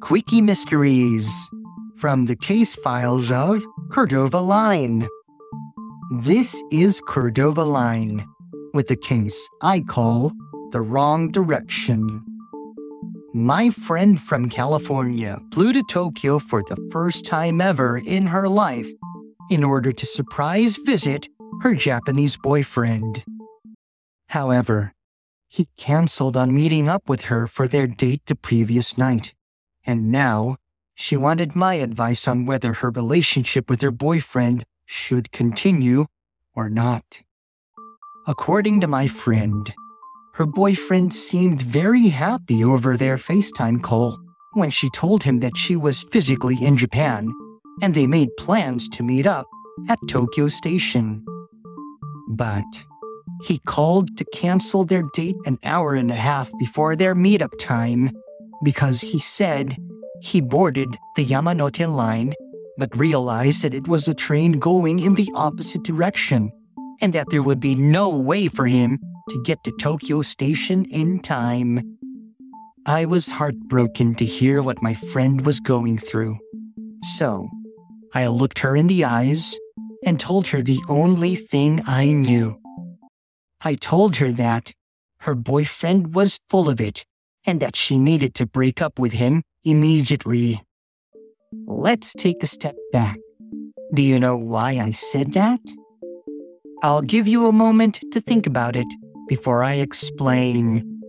Quickie Mysteries from the case files of Cordova Line. This is Cordova Line with the case I call The Wrong Direction. My friend from California flew to Tokyo for the first time ever in her life in order to surprise visit her Japanese boyfriend. However, he canceled on meeting up with her for their date the previous night, and now she wanted my advice on whether her relationship with her boyfriend should continue or not. According to my friend, her boyfriend seemed very happy over their FaceTime call when she told him that she was physically in Japan and they made plans to meet up at Tokyo Station. But he called to cancel their date an hour and a half before their meetup time because he said he boarded the Yamanote line but realized that it was a train going in the opposite direction and that there would be no way for him to get to Tokyo Station in time. I was heartbroken to hear what my friend was going through. So, I looked her in the eyes and told her the only thing I knew. I told her that her boyfriend was full of it and that she needed to break up with him immediately. Let's take a step back. Do you know why I said that? I'll give you a moment to think about it before I explain.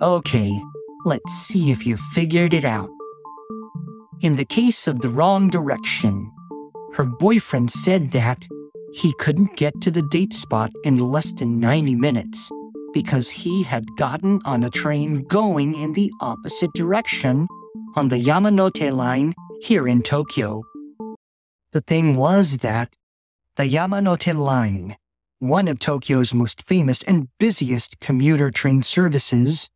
Okay, let's see if you figured it out. In the case of the wrong direction, her boyfriend said that he couldn't get to the date spot in less than 90 minutes because he had gotten on a train going in the opposite direction on the Yamanote line here in Tokyo. The thing was that the Yamanote line, one of Tokyo's most famous and busiest commuter train services,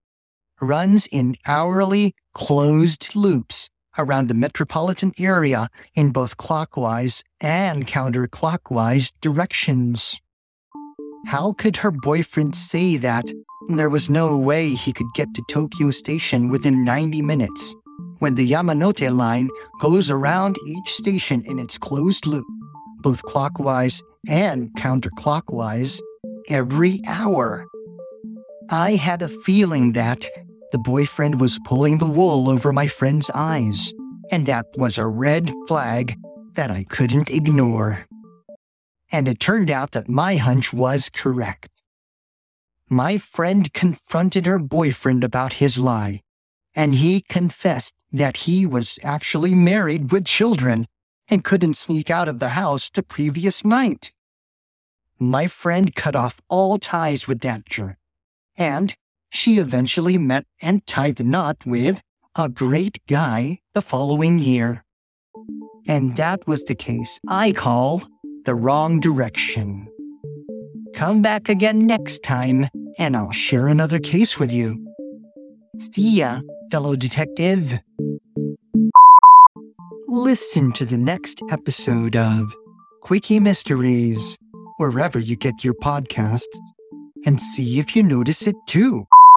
runs in hourly closed loops around the metropolitan area in both clockwise and counterclockwise directions. How could her boyfriend say that there was no way he could get to Tokyo Station within 90 minutes when the Yamanote line goes around each station in its closed loop, both clockwise and counterclockwise, every hour? I had a feeling that the boyfriend was pulling the wool over my friend's eyes, and that was a red flag that I couldn't ignore. And it turned out that my hunch was correct. My friend confronted her boyfriend about his lie, and he confessed that he was actually married with children and couldn't sneak out of the house the previous night. My friend cut off all ties with that jerk, and she eventually met and tied the knot with a great guy the following year. And that was the case I call the wrong direction. Come back again next time, and I'll share another case with you. See ya, fellow detective. Listen to the next episode of Quickie Mysteries, wherever you get your podcasts, and see if you notice it too.